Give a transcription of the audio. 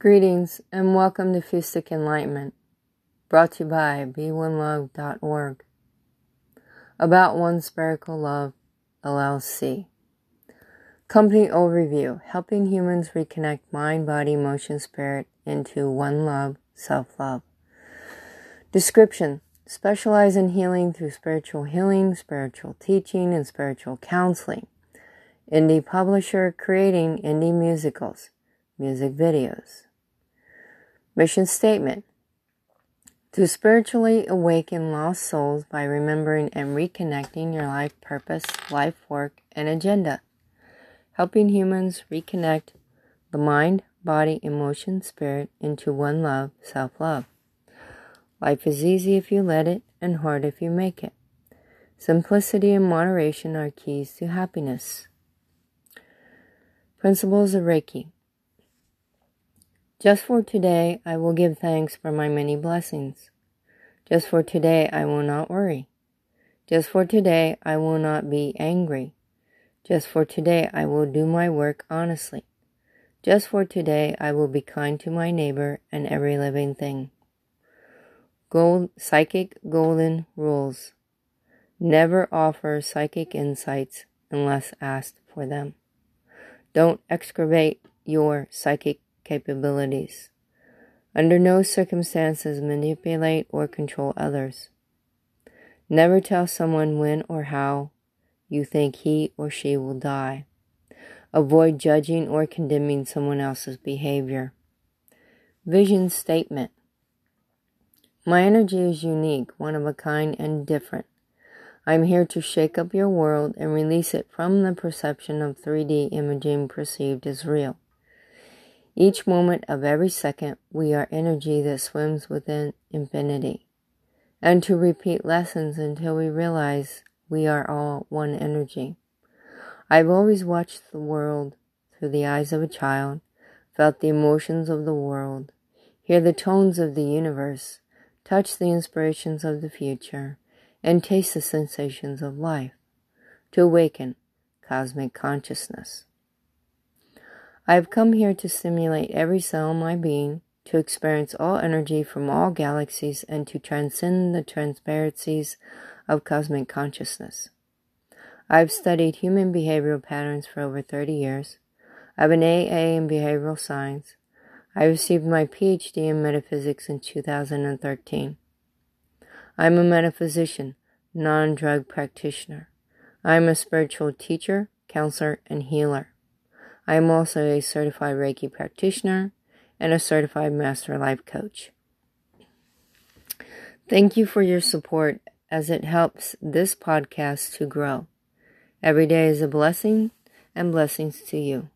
Greetings and welcome to Fusic Enlightenment, brought to you by BeOneLove.org. About One Spirical Love, LLC. Company Overview Helping humans reconnect mind, body, emotion, spirit into one love, self love. Description Specialize in healing through spiritual healing, spiritual teaching, and spiritual counseling. Indie publisher creating indie musicals, music videos. Mission statement to spiritually awaken lost souls by remembering and reconnecting your life purpose, life work, and agenda. Helping humans reconnect the mind, body, emotion, spirit into one love, self love. Life is easy if you let it, and hard if you make it. Simplicity and moderation are keys to happiness. Principles of Reiki. Just for today, I will give thanks for my many blessings. Just for today, I will not worry. Just for today, I will not be angry. Just for today, I will do my work honestly. Just for today, I will be kind to my neighbor and every living thing. Gold, psychic golden rules. Never offer psychic insights unless asked for them. Don't excavate your psychic capabilities. Under no circumstances manipulate or control others. Never tell someone when or how you think he or she will die. Avoid judging or condemning someone else's behavior. Vision statement My energy is unique, one of a kind, and different. I am here to shake up your world and release it from the perception of 3D imaging perceived as real. Each moment of every second, we are energy that swims within infinity. And to repeat lessons until we realize we are all one energy. I've always watched the world through the eyes of a child, felt the emotions of the world, hear the tones of the universe, touch the inspirations of the future, and taste the sensations of life. To awaken cosmic consciousness. I have come here to stimulate every cell in my being, to experience all energy from all galaxies, and to transcend the transparencies of cosmic consciousness. I have studied human behavioral patterns for over 30 years. I have an AA in behavioral science. I received my PhD in metaphysics in 2013. I am a metaphysician, non drug practitioner. I am a spiritual teacher, counselor, and healer. I am also a certified Reiki practitioner and a certified master life coach. Thank you for your support as it helps this podcast to grow. Every day is a blessing and blessings to you.